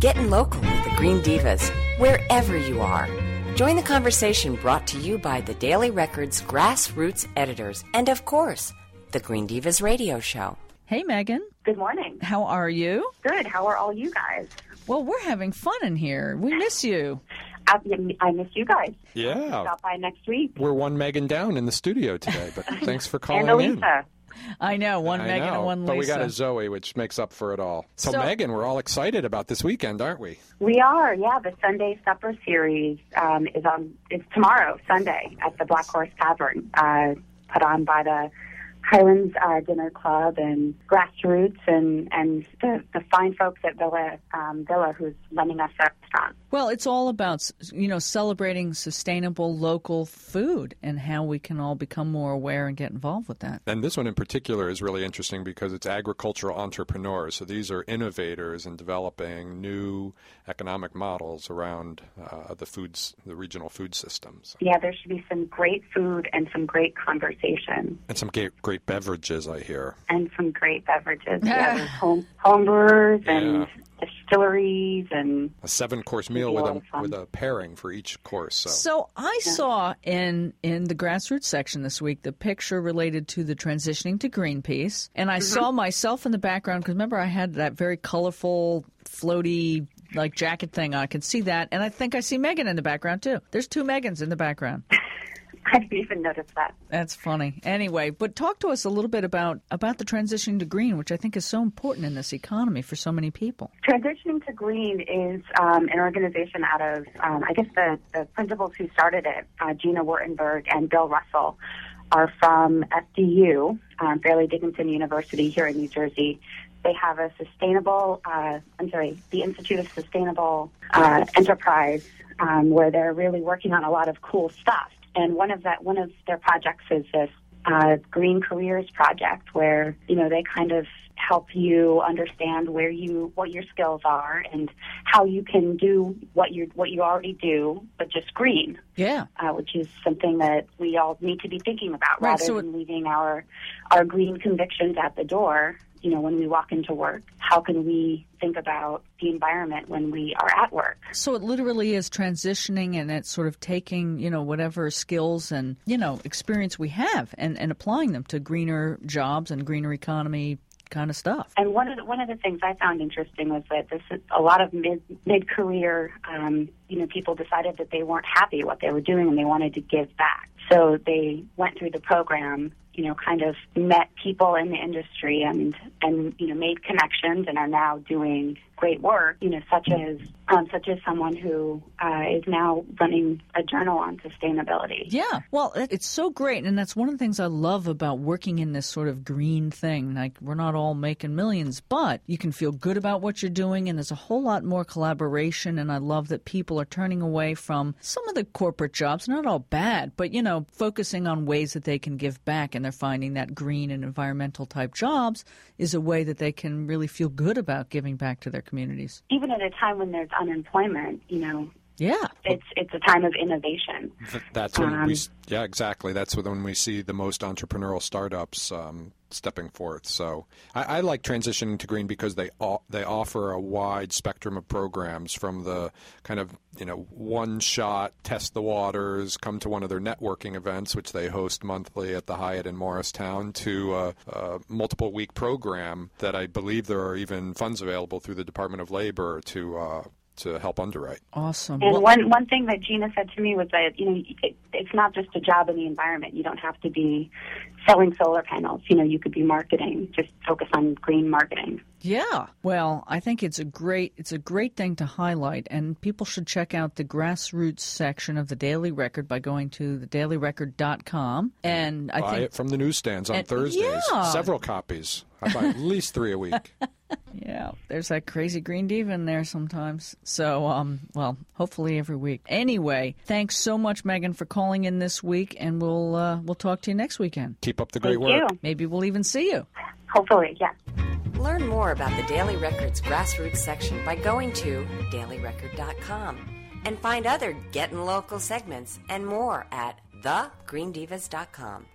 Getting local with the Green Divas, wherever you are. Join the conversation brought to you by the Daily Record's grassroots editors and, of course, the Green Divas radio show. Hey, Megan. Good morning. How are you? Good. How are all you guys? Well, we're having fun in here. We miss you. I, I miss you guys. Yeah. Stop by next week. We're one Megan down in the studio today, but thanks for calling and in. Elisa. I know, one I Megan know, and one Lisa. But we got a Zoe, which makes up for it all. So, So- Megan, we're all excited about this weekend, aren't we? We are, yeah. The Sunday Supper series um, is on. It's tomorrow, Sunday, at the Black Horse Tavern, uh, put on by the Highlands uh, Dinner Club and Grassroots and and the, the fine folks at Villa um, Villa who's lending us that restaurant. Well, it's all about you know celebrating sustainable local food and how we can all become more aware and get involved with that. And this one in particular is really interesting because it's agricultural entrepreneurs. So these are innovators in developing new economic models around uh, the foods, the regional food systems, Yeah, there should be some great food and some great conversation. and some great, great beverages. I hear. and some great beverages. yeah, there's home home brewers and Yeah. Distilleries and A seven-course meal be a with a with a pairing for each course. So, So I saw in in the grassroots section this week the picture related to the transitioning to Greenpeace, and I mm-hmm. saw myself in the background because remember I had that very colorful, floaty like jacket thing. I could see that, and I think I see Megan in the background too. There's two Megans in the background. I didn't even notice that. That's funny. Anyway, but talk to us a little bit about about the transition to green, which I think is so important in this economy for so many people. Transitioning to Green is um, an organization out of, um, I guess the, the principals who started it, uh, Gina Wurtenberg and Bill Russell, are from FDU, um, Fairleigh Dickinson University here in New Jersey. They have a sustainable, uh, I'm sorry, the Institute of Sustainable uh, Enterprise, um, where they're really working on a lot of cool stuff. And one of that, one of their projects is this uh, Green Careers project, where you know they kind of help you understand where you what your skills are and how you can do what you what you already do, but just green, Yeah. uh, which is something that we all need to be thinking about Right, rather so than leaving our our green convictions at the door. You know, when we walk into work, how can we think about the environment when we are at work? So it literally is transitioning and it's sort of taking, you know, whatever skills and, you know, experience we have and, and applying them to greener jobs and greener economy kind of stuff. And one of the, one of the things I found interesting was that this is a lot of mid mid career, um, you know, people decided that they weren't happy what they were doing and they wanted to give back. So they went through the program, you know, kind of met people in the industry and and you know made connections and are now doing great work. You know, such as um, such as someone who uh, is now running a journal on sustainability. Yeah. Well, it's so great. And that's one of the things I love about working in this sort of green thing. Like, we're not all making millions, but you can feel good about what you're doing. And there's a whole lot more collaboration. And I love that people are turning away from some of the corporate jobs, not all bad, but, you know, focusing on ways that they can give back. And they're finding that green and environmental type jobs is a way that they can really feel good about giving back to their communities. Even at a time when there's unemployment, you know, Yeah. it's it's a time of innovation. Th- That's when Um, we, yeah, exactly. That's when we see the most entrepreneurial startups um, stepping forth. So I, I like transitioning to green because they o- they offer a wide spectrum of programs from the kind of you know one shot test the waters, come to one of their networking events, which they host monthly at the Hyatt in Morristown, to a, a multiple week program that I believe there are even funds available through the Department of Labor to. Uh, to help underwrite. Awesome. And Well- one one thing that Gina said to me was that you know it, it's not just a job in the environment. You don't have to be selling solar panels. You know, you could be marketing. Just focus on green marketing. Yeah. Well, I think it's a great it's a great thing to highlight and people should check out the grassroots section of the Daily Record by going to thedailyrecord.com and I Buy think it from the newsstands on And- Thursdays. yeah. Several copies. I buy at least three a week. yeah, there's that crazy green diva in there sometimes. So, um well, hopefully every week. Anyway, thanks so much Megan for calling in this week and we'll uh, we'll talk to you next weekend. Keep up the great Thank work. you. Maybe we'll even see you. Hopefully, yeah. Learn more about the Daily Record's grassroots section by going to dailyrecord.com and find other Getting Local segments and more at thegreendivas.com.